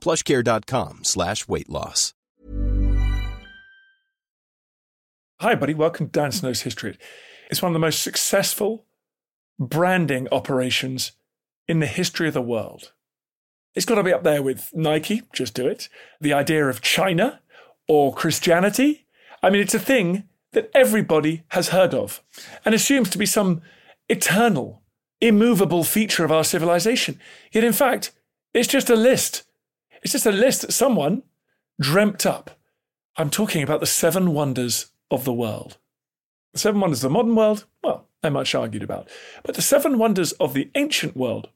plushcare.com slash weight loss. Hi, buddy. Welcome to Dan Snow's History. It's one of the most successful branding operations in the history of the world. It's got to be up there with Nike, just do it, the idea of China or Christianity. I mean, it's a thing that everybody has heard of and assumes to be some eternal, immovable feature of our civilization. Yet, in fact, it's just a list. It's just a list that someone dreamt up. I'm talking about the seven wonders of the world. The seven wonders of the modern world, well, they're much argued about. But the seven wonders of the ancient world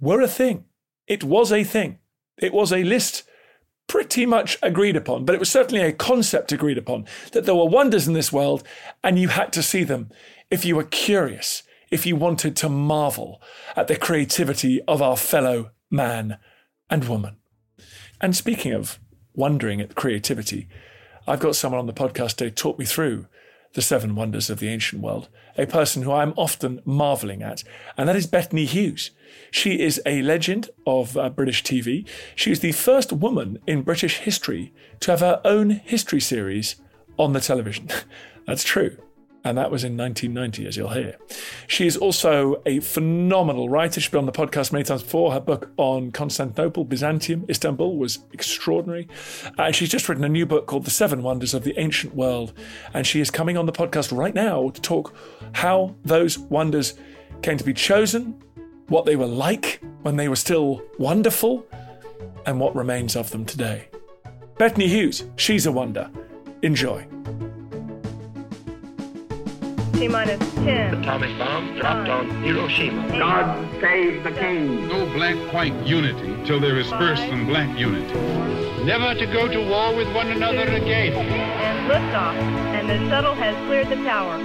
were a thing. It was a thing. It was a list pretty much agreed upon, but it was certainly a concept agreed upon that there were wonders in this world and you had to see them if you were curious, if you wanted to marvel at the creativity of our fellow man and woman. And speaking of wondering at creativity, I've got someone on the podcast to talk me through the seven wonders of the ancient world, a person who I'm often marveling at, and that is Bettany Hughes. She is a legend of uh, British TV. She is the first woman in British history to have her own history series on the television. That's true and that was in 1990, as you'll hear. She is also a phenomenal writer. She's been on the podcast many times before. Her book on Constantinople, Byzantium, Istanbul was extraordinary. Uh, and she's just written a new book called The Seven Wonders of the Ancient World. And she is coming on the podcast right now to talk how those wonders came to be chosen, what they were like when they were still wonderful, and what remains of them today. Bettany Hughes, she's a wonder. Enjoy. T minus 10. Atomic bomb dropped on Hiroshima. God save the king. No black-white unity till there is first some black unity. Never to go to war with one another again. And liftoff. And the shuttle has cleared the tower.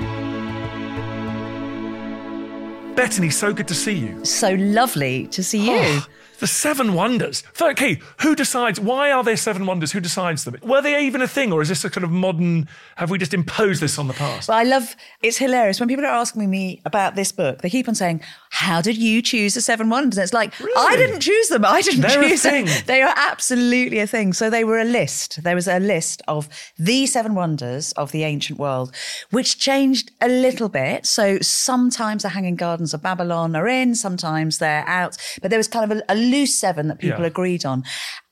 Bettany, so good to see you. So lovely to see you. Oh, the seven wonders. Okay, who decides? Why are there seven wonders? Who decides them? Were they even a thing, or is this a kind of modern? Have we just imposed this on the past? Well, I love. It's hilarious when people are asking me about this book. They keep on saying, "How did you choose the seven wonders?" And it's like Really? I didn't choose them. I didn't They're a choose them. thing. They are absolutely a thing. So they were a list. There was a list of the seven wonders of the ancient world, which changed a little bit. So sometimes the Hanging Gardens of Babylon are in, sometimes they're out. But there was kind of a, a loose seven that people Yeah. agreed on,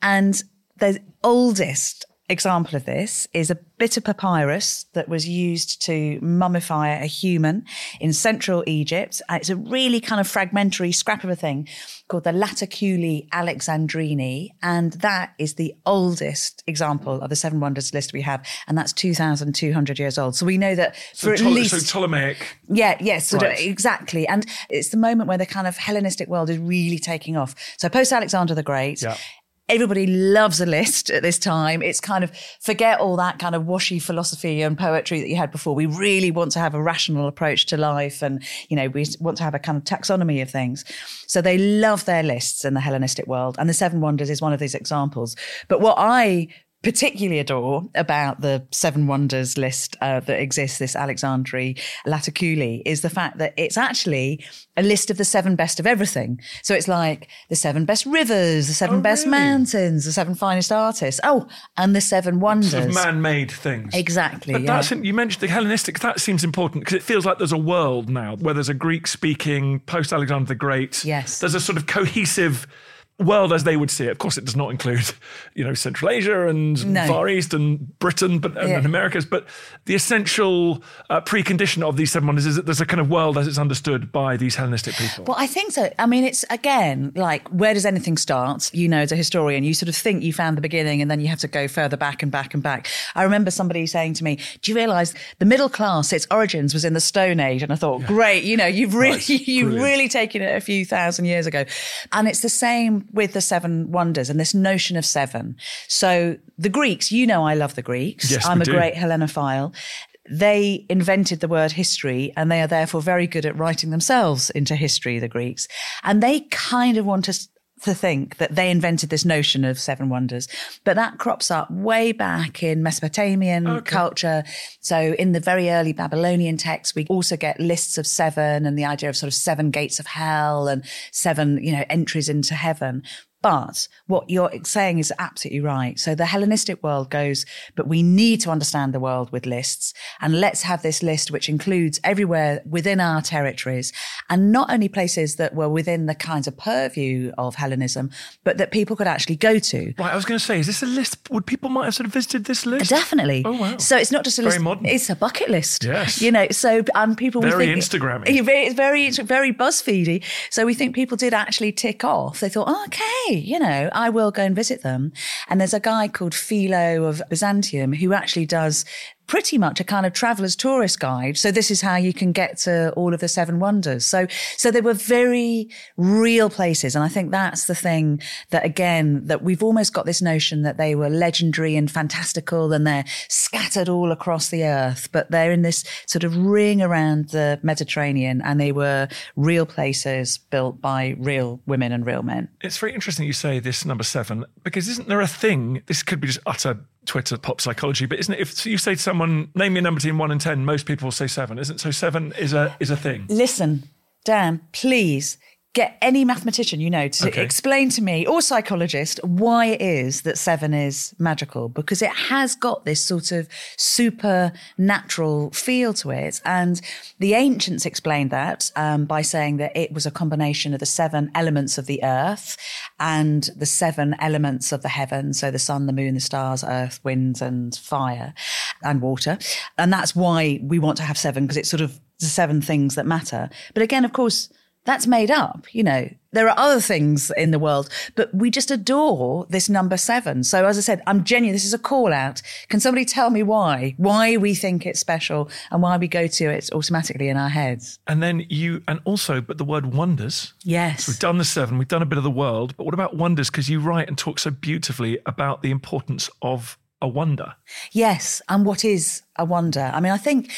and the oldest example of this is a bit of papyrus that was used to mummify a human in central Egypt. And It's a really kind of fragmentary scrap of a thing called the Laterculi Alexandrini. And that is the oldest example of the seven wonders list we have. And that's 2,200 years old. So we know that so, for at least. so Ptolemaic. Yeah, yes, sort of- Right. exactly. And it's the moment where the kind of Hellenistic world is really taking off. So post Alexander the Great, Yeah. Everybody loves a list at this time. It's kind of forget all that kind of washy philosophy and poetry that you had before. We really want to have a rational approach to life and, you know, we want to have a kind of taxonomy of things. So they love their lists in the Hellenistic world. And the Seven Wonders is one of these examples. But what I particularly adore about the seven wonders list uh, that exists, this Alexandri Laterculi, is the fact that it's actually a list of the seven best of everything. So it's like the seven best rivers, the seven Oh, best really? mountains, the seven finest artists. Oh, and the seven wonders. Sort of man-made things. Exactly. But yeah. that's you mentioned the Hellenistic. That seems important because it feels like there's a world now where there's a Greek-speaking post Alexander the Great. Yes. There's a sort of cohesive world as they would see it. Of course, it does not include, you know, Central Asia and No. Far East and Britain, but and, Yeah. and Americas. But the essential uh, precondition of these seven wonders is that there's a kind of world as it's understood by these Hellenistic people. Well, I think so. I mean, it's again like where does anything start? You know, as a historian, you sort of think you found the beginning, and then you have to go further back and back and back. I remember somebody saying to me, "Do you realise the middle class? Its origins was in the Stone Age?" And I thought, "Great, you know, you've really, you've Brilliant. really taken it a few thousand years ago." And it's the same with the seven wonders and this notion of seven. So the Greeks, you know, I love the Greeks. Yes, I'm a do. great Hellenophile. They invented the word history and they are therefore very good at writing themselves into history, the Greeks. And they kind of want us to think that they invented this notion of seven wonders. But that crops up way back in Mesopotamian culture. So in the very early Babylonian texts, we also get lists of seven and the idea of sort of seven gates of hell and seven, you know, entries into heaven. But what you're saying is absolutely right. So the Hellenistic world goes, but we need to understand the world with lists. And let's have this list, which includes everywhere within our territories and not only places that were within the kinds of purview of Hellenism, but that people could actually go to. right, I was going to say, is this a list? Would people might have sort of visited this list? Definitely. Oh, wow. So it's not just a Very list. modern. It's a bucket list. Yes. You know, so um, people Very think- very- It's very, it's very BuzzFeedy. So we think people did actually tick off. They thought, oh, okay, you know, I will go and visit them. And there's a guy called Philo of Byzantium who actually does pretty much a kind of traveler's tourist guide. So this is how you can get to all of the seven wonders. So, so they were very real places. And I think that's the thing that again, that we've almost got this notion that they were legendary and fantastical and they're scattered all across the earth, but they're in this sort of ring around the Mediterranean and they were real places built by real women and real men. It's very interesting you say this number seven because isn't there a thing? This could be just utter Twitter pop psychology, but isn't it? If you say to someone, name me a number between one and ten, most people will say seven, isn't? it? So seven is a is a thing. Listen, Dan, please get any mathematician you know to Okay. explain to me or psychologist why it is that seven is magical because it has got this sort of supernatural feel to it. And the ancients explained that um, by saying that it was a combination of the seven elements of the earth and the seven elements of the heavens. So the sun, the moon, the stars, earth, winds and fire and water. And that's why we want to have seven because it's sort of the seven things that matter. But again, of course, that's made up. You know, there are other things in the world, but we just adore this number seven. So, as I said, I'm genuine. This is a call out. Can somebody tell me why? Why we think it's special and why we go to it automatically in our heads? And then you, and also, but the word wonders. Yes. We've done the seven, we've done a bit of the world, but what about wonders? Because you write and talk so beautifully about the importance of a wonder. Yes. And what is a wonder? I mean, I think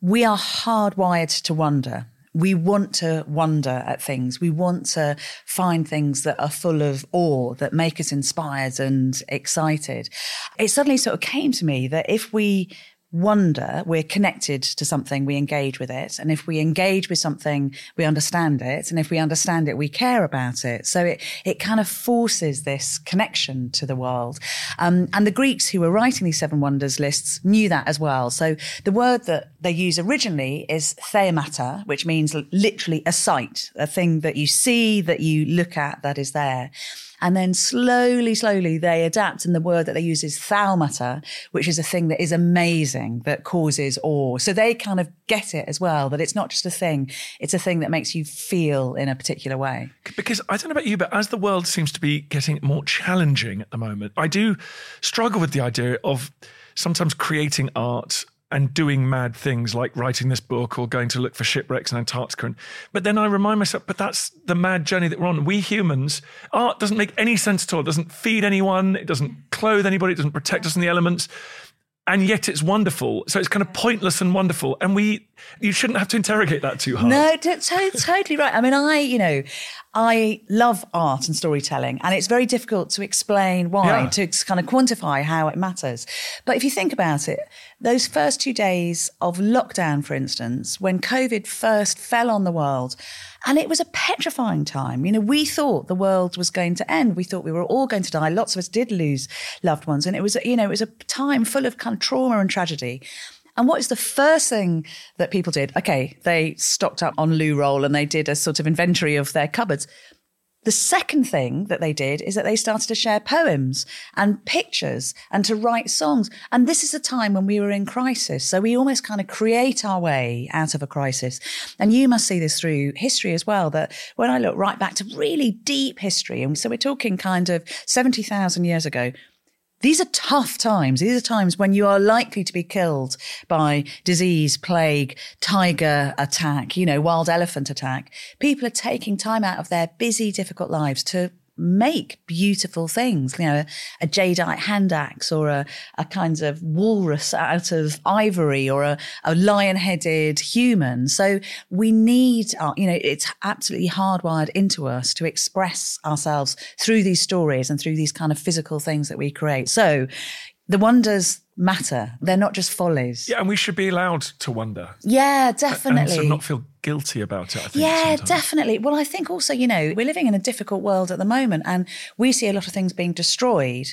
we are hardwired to wonder. We want to wonder at things. We want to find things that are full of awe, that make us inspired and excited. It suddenly sort of came to me that if we wonder, we're connected to something, we engage with it. And if we engage with something, we understand it. And if we understand it, we care about it. So it, it kind of forces this connection to the world. Um, and the Greeks who were writing these seven wonders lists knew that as well. So the word that they use originally is theamata, which means literally a sight, a thing that you see, that you look at, that is there. And then slowly, slowly they adapt. And the word that they use is thaumata, which is a thing that is amazing, that causes awe. So they kind of get it as well, that it's not just a thing, it's a thing that makes you feel in a particular way. Because I don't know about you, but as the world seems to be getting more challenging at the moment, I do struggle with the idea of sometimes creating art and doing mad things like writing this book or going to look for shipwrecks in Antarctica. And, but then I remind myself, but that's the mad journey that we're on. We humans, art doesn't make any sense at all. It doesn't feed anyone. It doesn't clothe anybody. It doesn't protect us from the elements. And yet it's wonderful. So it's kind of pointless and wonderful. And we, you shouldn't have to interrogate that too hard. No, t- to- totally right. I mean, I, you know, I love art and storytelling, and it's very difficult to explain why, Yeah. to kind of quantify how it matters. But if you think about it, those first two days of lockdown, for instance, when COVID first fell on the world, and it was a petrifying time. You know, we thought the world was going to end. We thought we were all going to die. Lots of us did lose loved ones. And it was, you know, it was a time full of kind of trauma and tragedy. And what is the first thing that people did? Okay, they stocked up on loo roll and they did a sort of inventory of their cupboards. The second thing that they did is that they started to share poems and pictures and to write songs. And this is a time when we were in crisis. So we almost kind of create our way out of a crisis. And you must see this through history as well, that when I look right back to really deep history, and so we're talking kind of 70,000 years ago, these are tough times. These are times when you are likely to be killed by disease, plague, tiger attack, you know, wild elephant attack. People are taking time out of their busy, difficult lives to make beautiful things, you know, a jadeite hand axe or a, a kind of walrus out of ivory or a, a lion headed human. So we need, our, you know, it's absolutely hardwired into us to express ourselves through these stories and through these kind of physical things that we create. So the wonders matter. They're not just follies. Yeah, and we should be allowed to wonder. Yeah, definitely. And not feel guilty about it, I think. Yeah, sometimes. definitely. Well, I think also, you know, we're living in a difficult world at the moment and we see a lot of things being destroyed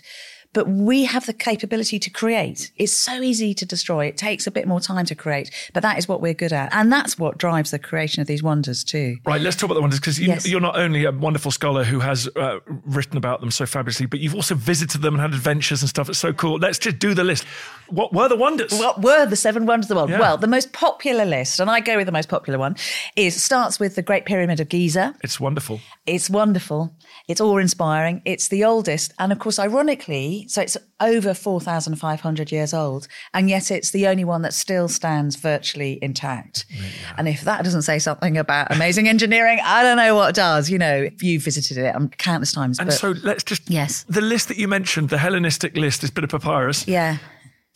but we have the capability to create. It's so easy to destroy. It takes a bit more time to create, but that is what we're good at. And that's what drives the creation of these wonders too. Right, let's talk about the wonders because you, Yes. are not only a wonderful scholar who has uh, written about them so fabulously, but you've also visited them and had adventures and stuff. It's so cool. Let's just do the list. What were the wonders? What were the seven wonders of the world? Yeah. Well, the most popular list, and I go with the most popular one, is starts with the Great Pyramid of Giza. it's wonderful. It's wonderful. It's awe inspiring. It's the oldest. And of course, ironically, so it's over 4,500 years old. And yet it's the only one that still stands virtually intact. And if that doesn't say something about amazing engineering, I don't know what does. You know, if you visited it um, countless times. And but so let's just. Yes. The list that you mentioned, the Hellenistic list, this bit of papyrus. yeah.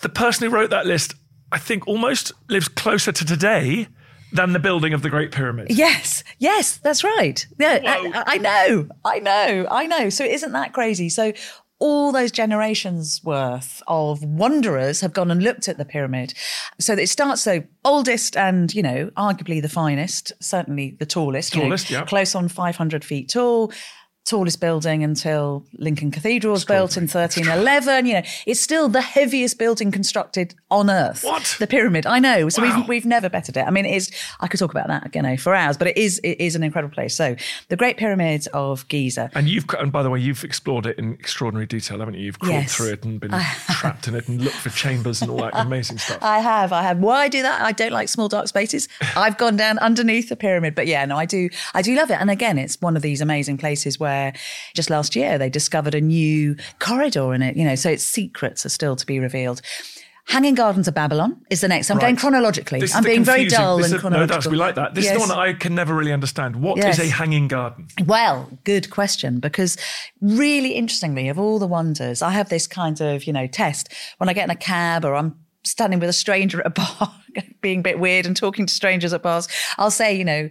The person who wrote that list, I think, almost lives closer to today than the building of the Great Pyramid. Yes, yes, that's right. Yeah, I, I know, I know, I know. So isn't that crazy? So all those generations worth of wanderers have gone and looked at the pyramid. So it starts so oldest and, you know, arguably the finest, certainly the tallest. you know, Tallest, yeah. Close on 500 feet tall. Tallest building until Lincoln Cathedral was built in 1311. You know, it's still the heaviest building constructed on Earth. What? The pyramid. I know. So Wow. we've we've never bettered it. I mean, it is. I could talk about that, you know, for hours, but it is it is an incredible place. So the Great Pyramid of Giza. And you've, and by the way, you've explored it in extraordinary detail, haven't you? You've crawled Yes. through it and been trapped in it and looked for chambers and all that amazing stuff. I have, I have. Why do that? I don't like small dark spaces. I've gone down underneath the pyramid, but yeah, no, I do, I do love it. And again, it's one of these amazing places where just last year they discovered a new corridor in it. You know, so its secrets are still to be revealed. Hanging Gardens of Babylon is the next. I'm going chronologically. This I'm being very dull and is- No, chronological. that's, we like that. This is the one I can never really understand. What is Yes. a hanging garden? Well, good question. Because really interestingly, of all the wonders, I have this kind of, you know, test when I get in a cab or I'm standing with a stranger at a bar, being a bit weird and talking to strangers at bars. I'll say, you know,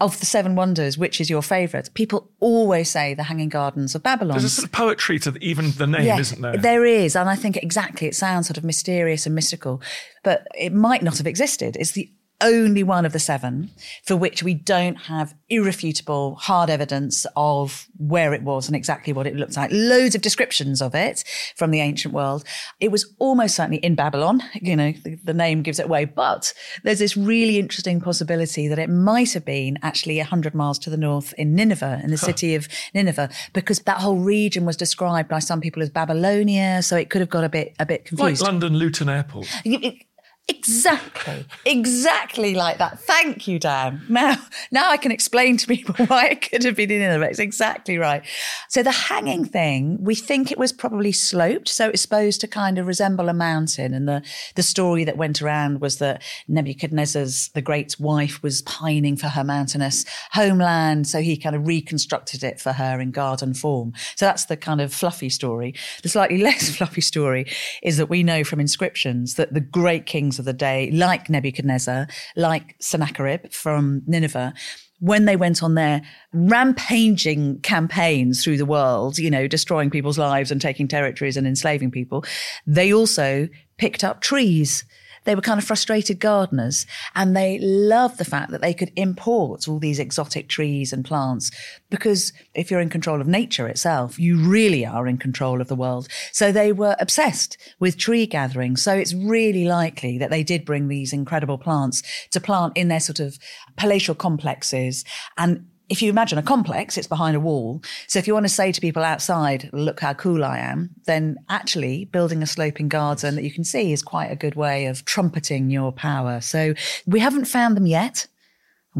of the seven wonders, which is your favorite? People always say the Hanging Gardens of Babylon. There's a sort of poetry to the, even the name, isn't there? There is. And I think exactly, it sounds sort of mysterious and mystical, but it might not have existed. It's the only one of the seven for which we don't have irrefutable hard evidence of where it was and exactly what it looked like. Loads of descriptions of it from the ancient world. It was almost certainly in Babylon. You know, the, the name gives it away, but there's this really interesting possibility that it might have been actually 100 miles to the north in Nineveh, in the city of Nineveh, because that whole region was described by some people as Babylonia. So it could have got a bit, a bit confused. like. London Luton Airport. It- Exactly, exactly like that. Thank you, Dan. Now, now I can explain to people why it could have been in there. It's exactly right. So the hanging thing, we think it was probably sloped, so it's supposed to kind of resemble a mountain. And the the story that went around was that Nebuchadnezzar's the great's wife was pining for her mountainous homeland, so he kind of reconstructed it for her in garden form. So that's the kind of fluffy story. The slightly less fluffy story is that we know from inscriptions that the great kings of the day, like Nebuchadnezzar, like Sennacherib from Nineveh, when they went on their rampaging campaigns through the world, you know, destroying people's lives and taking territories and enslaving people, they also picked up trees. They were kind of frustrated gardeners and they loved the fact that they could import all these exotic trees and plants because if you're in control of nature itself, you really are in control of the world. So they were obsessed with tree gathering. So it's really likely that they did bring these incredible plants to plant in their sort of palatial complexes and if you imagine a complex, it's behind a wall. So if you want to say to people outside, look how cool I am, then actually building a sloping garden that you can see is quite a good way of trumpeting your power. So we haven't found them yet.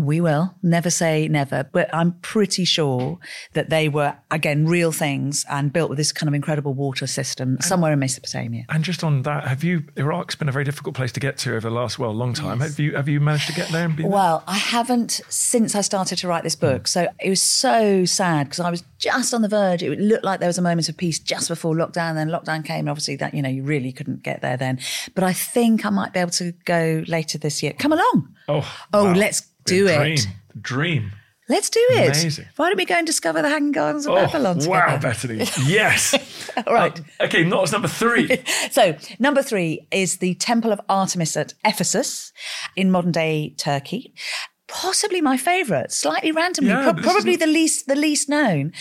We will never say never, but I'm pretty sure that they were again real things and built with this kind of incredible water system somewhere in Mesopotamia. And just on that, have you? Iraq's been a very difficult place to get to over the last well long time. Yes. Have you? Have you managed to get there? And be well, there? I haven't since I started to write this book. Mm. So it was so sad because I was just on the verge. It looked like there was a moment of peace just before lockdown. Then lockdown came. And Obviously, that you know you really couldn't get there then. But I think I might be able to go later this year. Come along. Oh, oh, wow. let's do dream, it. Dream. Let's do it. Amazing. Why don't we go and discover the Hanging Gardens of oh, Babylon together? Wow, Bettany. Yes. All right. Uh, okay, not number three. so, number three is the Temple of Artemis at Ephesus in modern day Turkey. Possibly my favourite, slightly randomly, yeah, pro- probably the least the least known.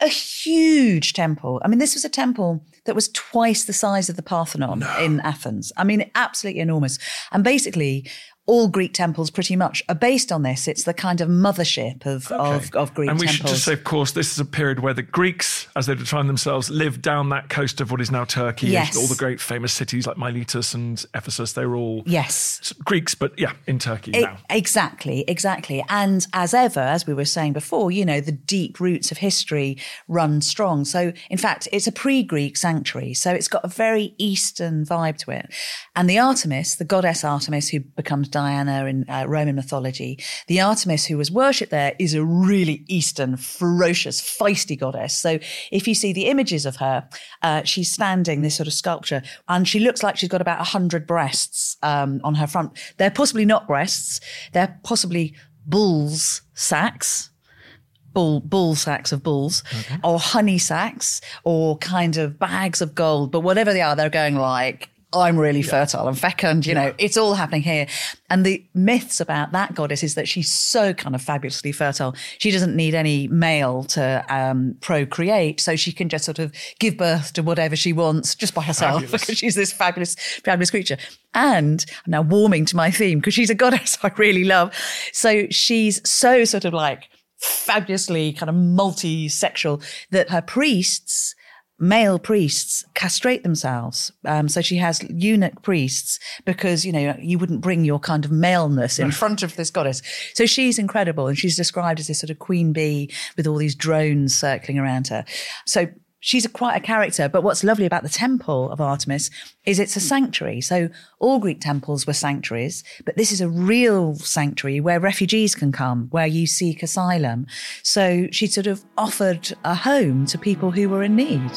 A huge temple. I mean, this was a temple that was twice the size of the Parthenon no. in Athens. I mean, absolutely enormous. And basically, all Greek temples pretty much are based on this. It's the kind of mothership of, okay. of, of, Greek And we temples. should just say, of course, this is a period where the Greeks, as they define themselves, lived down that coast of what is now Turkey. Yes. All the great famous cities like Miletus and Ephesus, they were all yes. Greeks, but yeah, in Turkey it, now. Exactly, exactly. And as ever, as we were saying before, you know, the deep roots of history run strong. So, in fact, it's a pre Greek sanctuary. So it's got a very Eastern vibe to it. And the Artemis, the goddess Artemis, who becomes Diana in uh, Roman mythology. The Artemis who was worshipped there is a really Eastern, ferocious, feisty goddess. So if you see the images of her, uh, she's standing, this sort of sculpture, and she looks like she's got about 100 breasts um, on her front. They're possibly not breasts, they're possibly bull's sacks bull bull sacks of bulls okay. or honey sacks or kind of bags of gold but whatever they are they're going like I'm really yeah. fertile and fecund, you yeah. know, it's all happening here. And the myths about that goddess is that she's so kind of fabulously fertile. She doesn't need any male to um, procreate. So she can just sort of give birth to whatever she wants just by herself fabulous. because she's this fabulous, fabulous creature. And I'm now warming to my theme because she's a goddess I really love. So she's so sort of like fabulously kind of multi-sexual that her priests male priests castrate themselves. Um, so she has eunuch priests because, you know, you wouldn't bring your kind of maleness in front of this goddess. So she's incredible. And she's described as this sort of queen bee with all these drones circling around her. So she's a, quite a character. But what's lovely about the temple of Artemis is it's a sanctuary. So all Greek temples were sanctuaries, but this is a real sanctuary where refugees can come, where you seek asylum. So she sort of offered a home to people who were in need.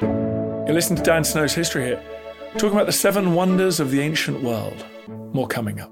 You're listening to Dan Snow's History here, talking about the seven wonders of the ancient world. More coming up.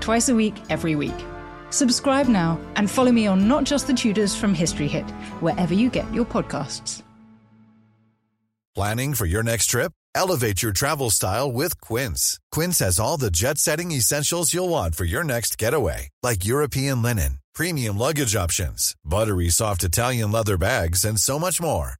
twice a week, every week. Subscribe now and follow me on Not Just the Tudors from History Hit, wherever you get your podcasts. Planning for your next trip? Elevate your travel style with Quince. Quince has all the jet setting essentials you'll want for your next getaway, like European linen, premium luggage options, buttery soft Italian leather bags, and so much more.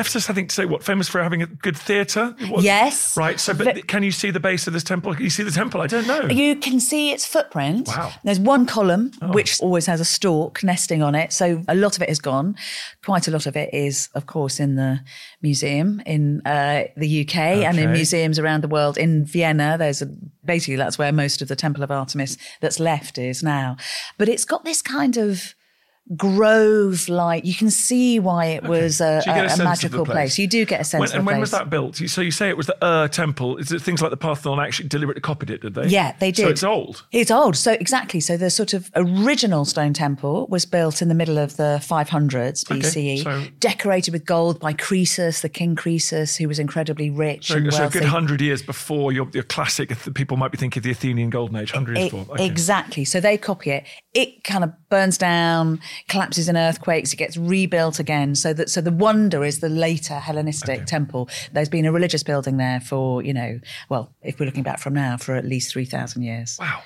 Ephesus, I think, to say what famous for having a good theatre. Yes. Right. So, but can you see the base of this temple? Can you see the temple? I don't know. You can see its footprint. Wow. There's one column Oh. which always has a stork nesting on it. So a lot of it is gone. Quite a lot of it is, of course, in the museum in uh, the UK and in museums around the world. In Vienna, there's a, basically that's where most of the Temple of Artemis that's left is now. But it's got this kind of grove like you can see why it was a, So a a- a sense of the magical place. place. You do get a sense When, of the and when place. was that built? So you say it was the Ur temple. Is it things like the Parthenon actually deliberately copied it? Did they? Yeah, they did. So it's old. It's old. So exactly. So the sort of original stone temple was built in the middle of the 500s BCE, so- decorated with gold by Croesus, the king Croesus, who was incredibly rich So, and so a good hundred years before your, your classic, people might be thinking of the Athenian Golden Age. Hundred years E- before. Okay. Exactly. So they copy it. It kind of burns down, collapses in earthquakes. It gets rebuilt again. So that so the wonder is the later Hellenistic temple. There's been a religious building there for you know, well, if we're looking back from now, for at least three thousand years. Wow.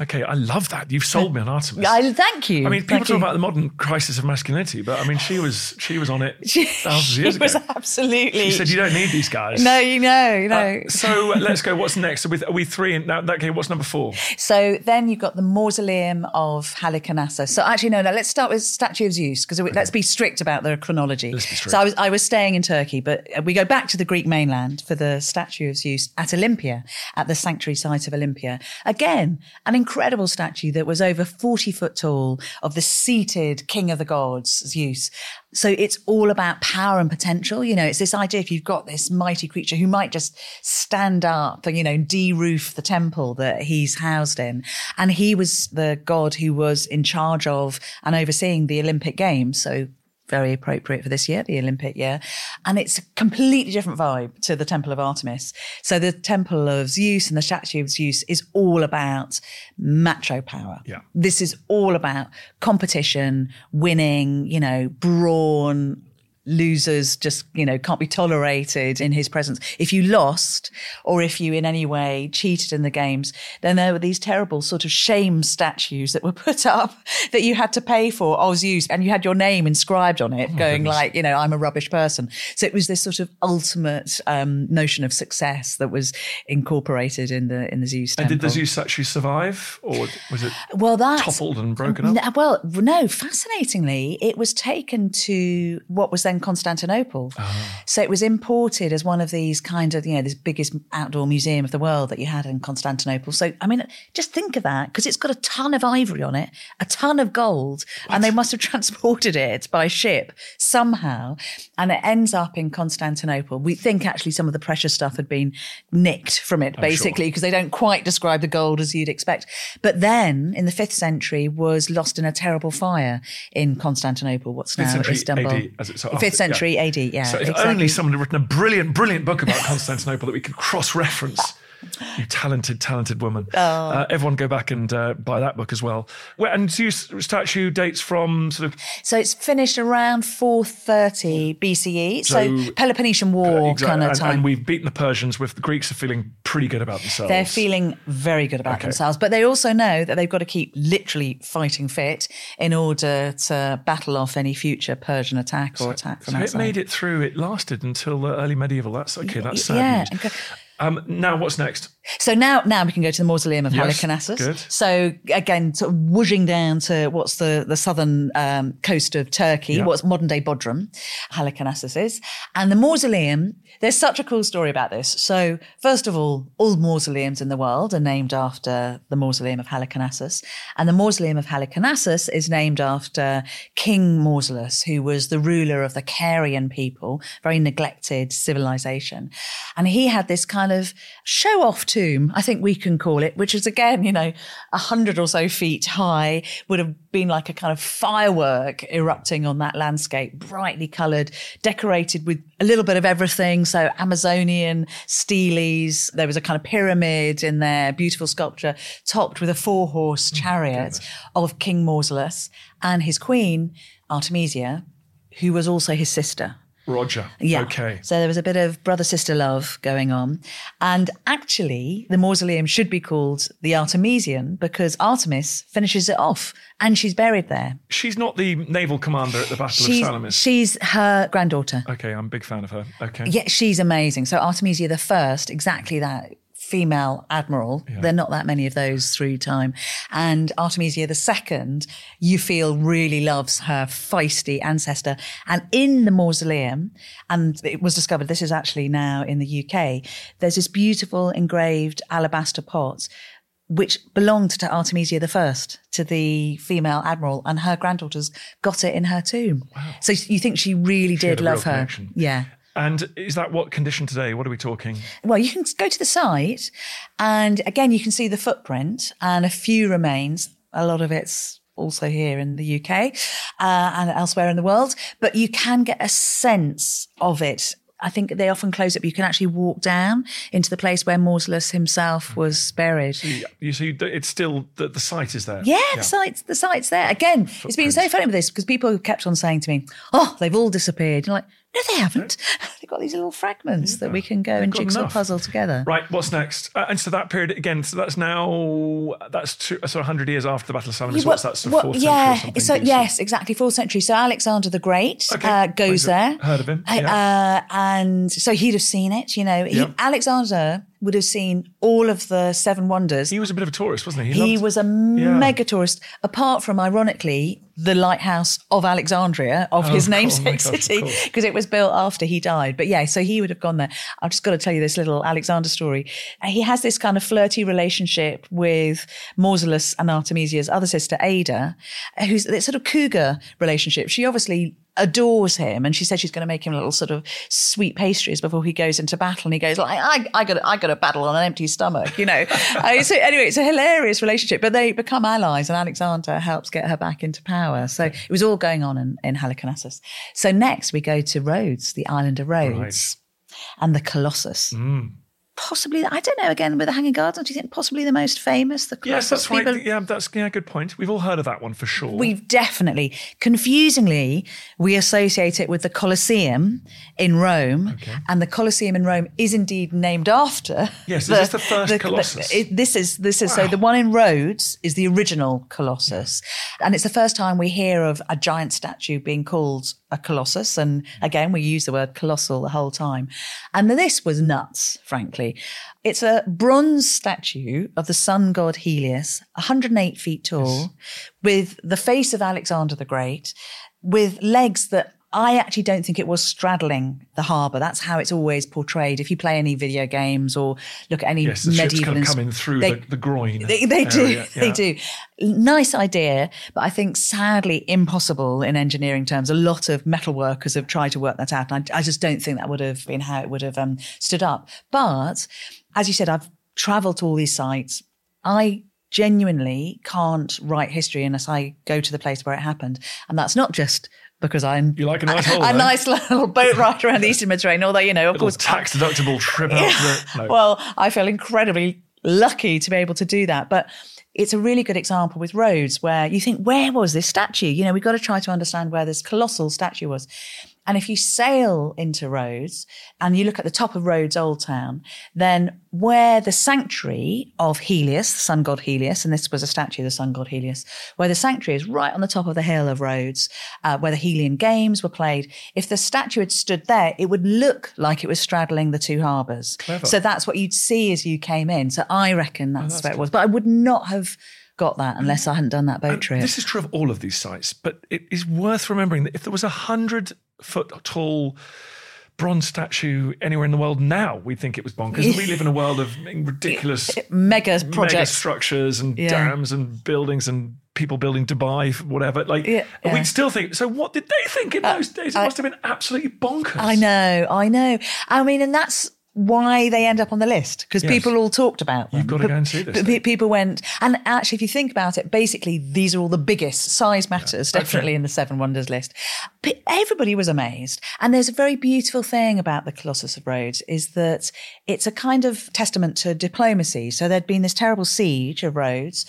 Okay, I love that. You've sold me on Artemis. I thank you. I mean, people Thank talk you. about the modern crisis of masculinity, but I mean, she was she was on it She- thousands of she years was absolutely. She said, "You don't need these guys." No, you know, you know. Uh, so uh, let's go. What's next? Are we, are we three? In, now, okay, what's number four? So then you've got the mausoleum of Halicarnassus. So actually, no, no. Let's start with statue of Zeus because let's be strict about the chronology. Let's be strict. So I was I was staying in Turkey, but we go back to the Greek mainland for the statue of Zeus at Olympia, at the sanctuary site of Olympia. Again, an incredible statue that was over forty foot tall of the seated king of the gods, Zeus. So it's all about power and potential. You know, it's this idea if you've got this mighty creature who might just stand up and, you know, de-roof the temple that he's housed in. And he was the god who was in charge of and overseeing the Olympic Games. So very appropriate for this year, the Olympic year. And it's a completely different vibe to the Temple of Artemis. So the Temple of Zeus and the statue of Zeus is all about macho power. Yeah. This is all about competition, winning, you know, brawn, losers just you know can't be tolerated in his presence if you lost or if you in any way cheated in the games then there were these terrible sort of shame statues that were put up that you had to pay for oh Zeus and you had your name inscribed on it going like you know I'm a rubbish person so it was this sort of ultimate um, notion of success that was incorporated in the in the Zeus And temple. did the Zeus actually survive, or was it well that's toppled and broken up? N- Well, no, fascinatingly, it was taken to what was then Constantinople. Ah. So it was imported as one of these kind of, you know, this biggest outdoor museum of the world that you had in Constantinople. So, I mean, just think of that because it's got a ton of ivory on it, a ton of gold, and they must have transported it by ship somehow. And it ends up in Constantinople. We think actually some of the precious stuff had been nicked from it, sure. basically, because they don't quite describe the gold as you'd expect. But then in the fifth century was lost in a terrible fire in Constantinople, what's now Istanbul. AD, as it's so fifth century yeah. AD, yeah. So if exactly. only someone had written a brilliant, brilliant book about Constantinople that we could cross-reference. You talented, talented woman. Oh. Uh, everyone go back and uh, buy that book as well. Well, And Zeus statue dates from sort of So it's finished around 430 BCE. So, So- Peloponnesian War exact- kind of and, time. and we've beaten the Persians. With the Greeks are feeling pretty good about themselves. They're feeling very good about Okay. themselves, but they also know that they've got to keep literally fighting fit in order to battle off any future Persian attack or attack from So it made it through. It lasted until the early medieval. That's okay. That's sad yeah. Um, now, what's next? So now, now we can go to the mausoleum of Yes, Halicarnassus. good. So again, sort of whooshing down to what's the the southern um, coast of Turkey, Yeah. what's modern day Bodrum, Halicarnassus is, and the mausoleum. There's such a cool story about this. So first of all, all mausoleums in the world are named after the mausoleum of Halicarnassus, and the mausoleum of Halicarnassus is named after King Mausolus, who was the ruler of the Carian people, very neglected civilization, and he had this kind of show off tomb, I think we can call it, which is again, you know, a hundred or so feet high, would have been like a kind of firework erupting on that landscape, brightly coloured, decorated with a little bit of everything. So Amazonian steles, there was a kind of pyramid in there, beautiful sculpture, topped with a four horse mm, chariot of King Mausolus and his queen, Artemisia, who was also his sister. Roger. Yeah. Okay. So there was a bit of brother sister love going on. And actually, the mausoleum should be called the Artemisian because Artemis finishes it off and she's buried there. She's not the naval commander at the Battle She's, of Salamis. she's her granddaughter. okay, I'm a big fan of her. Okay. Yeah, she's amazing. So Artemisia the First, exactly that female admiral. There are not that many of those through time. And Artemisia the Second, you feel really loves her feisty ancestor. And in the mausoleum, and it was discovered this is actually now in the UK, there's this beautiful engraved alabaster pot which belonged to Artemisia the First, to the female admiral, and her granddaughters got it in her tomb. So you think she really She did love her? connection. Yeah. And is that what condition today? What are we talking? Well, you can go to the site, and again, you can see the footprint and a few remains. A lot of it's also here in the UK uh, and elsewhere in the world, but you can get a sense of it. I think they often close it, but you can actually walk down into the place where Mausolus himself was buried. You, you see, it's still the, the site is there. Yeah, the site's the site's there. Again, it's been so funny with this because people have kept on saying to me, "Oh, they've all disappeared." You're like, no, they haven't. They've got these little fragments that we can go and jigsaw enough. puzzle together. Right, what's next? Uh, and so that period again. So that's now that's two, uh, of hundred years after the Battle of Salamis. Yeah, what's well- that? Sort of well, fourth yeah, century so yes, exactly, fourth century. So Alexander the Great Okay. uh, goes I've there. heard of him, Uh, yeah. uh, and so he'd have seen it. You know, he, Yeah. Alexander would have seen all of the seven wonders. He was a bit of a tourist, wasn't he? He loved- was a Yeah. mega tourist, apart from, ironically, the lighthouse of Alexandria, of Oh, oh his course, namesake gosh, city, because it was built after he died. But yeah, so he would have gone there. I've just got to tell you this little Alexander story. He has this kind of flirty relationship with Mausolus and Artemisia's other sister, Ada, who's this sort of cougar relationship. She obviously adores him and she said she's going to make him little sort of sweet pastries before he goes into battle and he goes like I, I got I got to battle on an empty stomach you know? Uh, so anyway it's a hilarious relationship but they become allies and Alexander helps get her back into power. So it was all going on in, in Halicarnassus. So next we go to Rhodes the island of Rhodes. And the Colossus. Mm. Possibly I don't know again with the Hanging Gardens do you think possibly the most famous the Yes, that's right. Yeah, that's yeah, good point. We've all heard of that one for sure. We've definitely, confusingly, we associate it with the Colosseum in Rome, and the Colosseum in Rome is indeed named after. Yes, this is this the first Colossus? it- this is this is so the one in Rhodes is the original Colossus, and it's the first time we hear of a giant statue being called a Colossus. And mm. again, we use the word colossal the whole time, and this was nuts, frankly. It's a bronze statue of the sun god Helios, 108 feet tall, with the face of Alexander the Great, with legs that I actually don't think it was straddling the harbour. That's how it's always portrayed. If you play any video games or look at any yes, the ships medieval, kind of coming through they- the, the groin. they, they do. area. They do. Nice idea, but I think sadly impossible in engineering terms. A lot of metal workers have tried to work that out. And I, I just don't think that would have been how it would have um, stood up. But as you said, I've traveled to all these sites. I genuinely can't write history unless I go to the place where it happened. And that's not just because I'm You like a nice holiday? a nice little boat ride around the Eastern Mediterranean, although, you know, of Little course, tax deductible trip out the. No. well, I feel incredibly lucky to be able to do that. But it's a really good example with Rhodes where you think, where was this statue? You know, we've got to try to understand where this colossal statue was. And if you sail into Rhodes and you look at the top of Rhodes Old Town, then where the sanctuary of Helios, the sun god Helios, and this was a statue of the sun god Helios, where the sanctuary is right on the top of the hill of Rhodes, uh, where the Helian Games were played. If the statue had stood there, it would look like it was straddling the two harbours. So that's what you'd see as you came in. So I reckon that's, where it was. But I would not have got that unless I hadn't done that boat trip. This is true of all of these sites, but it is worth remembering that if there was a hundred foot tall bronze statue anywhere in the world now, we'd think it was bonkers. we live in a world of ridiculous Mega mega structures and Yeah. dams and buildings and people building Dubai, whatever. Like, Yeah, yeah. we'd still think. So, what did they think in uh, those days? It I- must have been absolutely bonkers. I know, I know. I mean, and that's why they end up on the list because Yes. people all talked about them. You've got to go and see this people went, and actually, if you think about it, basically these are all the biggest. Size matters definitely Okay. in the Seven Wonders list. But everybody was amazed, and there's a very beautiful thing about the Colossus of Rhodes is that it's a kind of testament to diplomacy. So there'd been this terrible siege of Rhodes,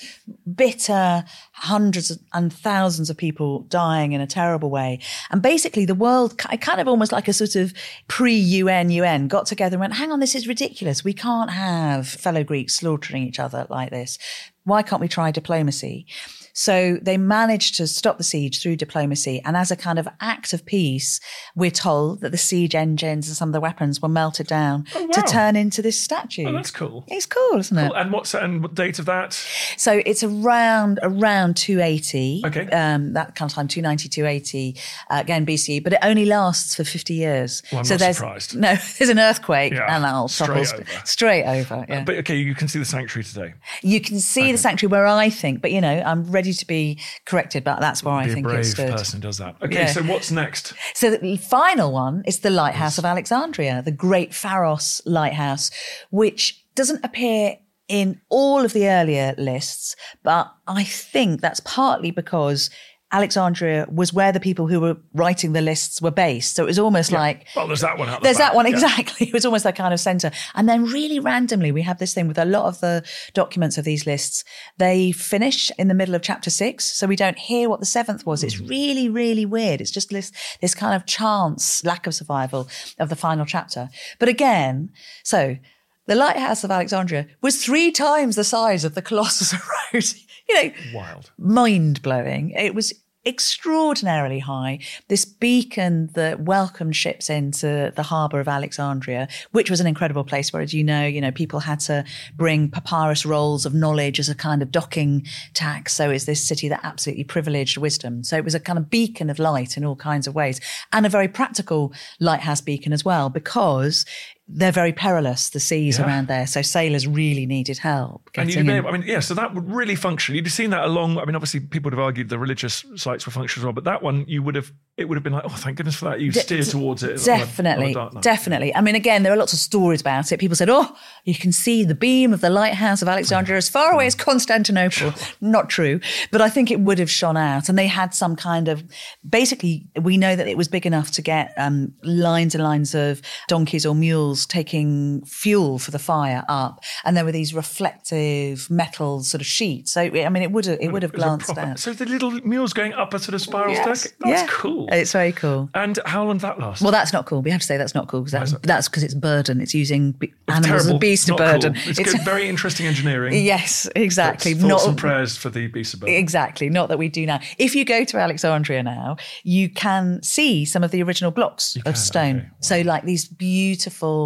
bitter, hundreds and thousands of people dying in a terrible way, and basically the world, kind of almost like a sort of pre-UN UN, got together and went, "Hang on, this is ridiculous. We can't have fellow Greeks slaughtering each other like this. Why can't we try diplomacy?" So they managed to stop the siege through diplomacy. And as a kind of act of peace, we're told that the siege engines and some of the weapons were melted down Oh, to turn into this statue. Oh, that's cool. It's cool, isn't it? Cool. And what's and what date of that? So it's around around 280. Okay. Um, that kind of time, 290, 280, uh, again BCE, but it only lasts for 50 years. Well, I'm so not there's surprised. no, there's an earthquake Yeah, and that'll straight over. straight over. Yeah. But okay, you can see the sanctuary today. you can see the sanctuary where I think, but you know, I'm ready to be corrected, but that's where I Be a think it brave stood. person does that. Okay, Yeah. so what's next? So the final one is the Lighthouse of Alexandria, the Great Pharos Lighthouse, which doesn't appear in all of the earlier lists, but I think that's partly because Alexandria was where the people who were writing the lists were based. So it was almost like Well, there's that one out. there's back. that one Yeah. exactly. It was almost that kind of center. And then really randomly, we have this thing with a lot of the documents of these lists. They finish in the middle of chapter six, so we don't hear what the seventh was. Hmm. It's really, really weird. It's just this this kind of chance lack of survival of the final chapter. But again, so. The lighthouse of Alexandria was three times the size of the Colossus of Rhodes. You know, Wild. mind blowing. It was extraordinarily high. This beacon that welcomed ships into the harbour of Alexandria, which was an incredible place where, as you know, you know, people had to bring papyrus rolls of knowledge as a kind of docking tax. So it's this city that absolutely privileged wisdom. So it was a kind of beacon of light in all kinds of ways and a very practical lighthouse beacon as well, because they're very perilous, the seas Yeah. around there. So sailors really needed help. And you'd be able, I mean, yeah, so that would really function. You'd have seen that along. I mean, obviously, people would have argued the religious sites were functional as well, but that one, you would have, it would have been like, oh, thank goodness for that. You De- steer towards it. on a- on a Definitely, definitely. I mean, again, there are lots of stories about it. People said, "Oh, you can see the beam of the lighthouse of Alexandria as far away as Constantinople." Not true, but I think it would have shone out. And they had some kind of. Basically, we know that it was big enough to get um, lines and lines of donkeys or mules taking fuel for the fire up, and there were these reflective metal sort of sheets. So, I mean, it would have it would have It was a glanced proper- out. So the little mules going up a sort of spiral Yes, stack. That's yeah. cool. It's very cool. And how long did that last? Well, that's not cool. We have to say that's not cool because that's that's because it's burden. It's using It's animals terrible. and beasts of burden. Cool. It's, good, very interesting engineering. yes, exactly. Thoughts Not and prayers for the beasts of burden. exactly. Not that we do now. If you go to Alexandria now, you can see some of the original blocks can, of stone. okay. So, like these beautiful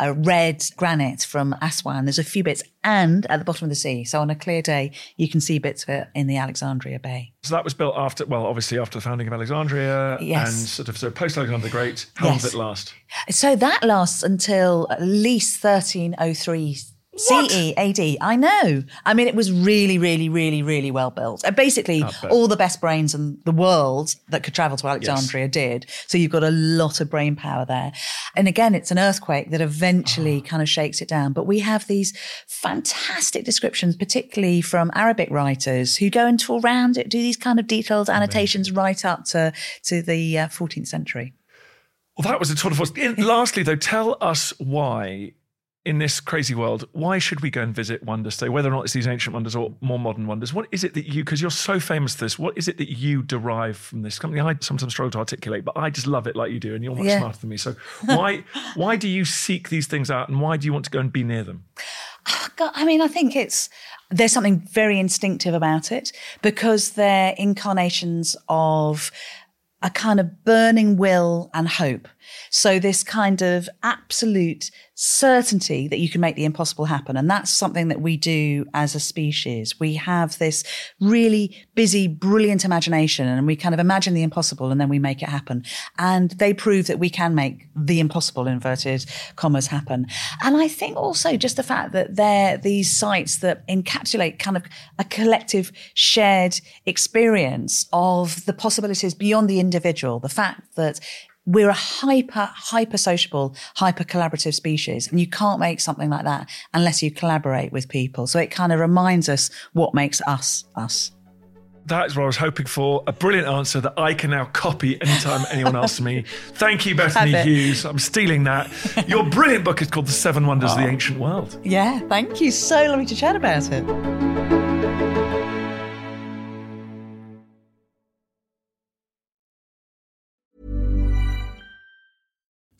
uh, red granite from Aswan. There's a few bits, and at the bottom of the sea. So, on a clear day, you can see bits of it in the Alexandria Bay. So that was built after, well, obviously after the founding of Alexandria, Yes. and sort of so post Alexander the Great. How long Yes. did it last? So that lasts until at least 1303 CE AD. I know. I mean, it was really, really, really, really well built. Uh, basically, all the best brains in the world that could travel to Alexandria did. So you've got a lot of brain power there. And again, it's an earthquake that eventually kind of shakes it down. But we have these fantastic descriptions, particularly from Arabic writers who go and tour around it, do these kind of detailed annotations right up to, to the uh, 14th century. Well, that was a de force. In- Lastly, though, tell us why, in this crazy world, why should we go and visit wonders? So, whether or not it's these ancient wonders or more modern wonders, what is it that you, because you're so famous for this, what is it that you derive from this? Something I sometimes struggle to articulate, but I just love it like you do, and you're much Yeah. smarter than me. So, why why do you seek these things out, and why do you want to go and be near them? Ah, God, I mean, I think it's there's something very instinctive about it because they're incarnations of a kind of burning will and hope. So this kind of absolute certainty that you can make the impossible happen. And that's something that we do as a species. We have this really busy, brilliant imagination and we kind of imagine the impossible and then we make it happen. And they prove that we can make the impossible inverted commas happen. And I think also just the fact that they're these sites that encapsulate kind of a collective shared experience of the possibilities beyond the individual. The fact that we're a hyper, hyper sociable, hyper collaborative species. And you can't make something like that unless you collaborate with people. So it kind of reminds us what makes us us. That is what I was hoping for. A brilliant answer that I can now copy anytime anyone asks me. Thank you, Bettany Hughes. I'm stealing that. Your brilliant book is called The Seven Wonders oh. of the oh. Ancient World. Yeah, thank you. So lovely to chat about it.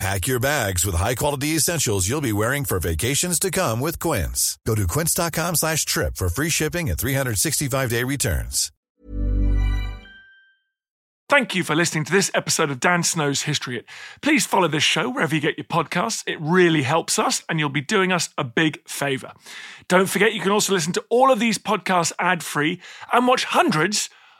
Pack your bags with high-quality essentials you'll be wearing for vacations to come with Quince. Go to quince.com slash trip for free shipping and 365-day returns. Thank you for listening to this episode of Dan Snow's History Hit. Please follow this show wherever you get your podcasts. It really helps us and you'll be doing us a big favour. Don't forget you can also listen to all of these podcasts ad-free and watch hundreds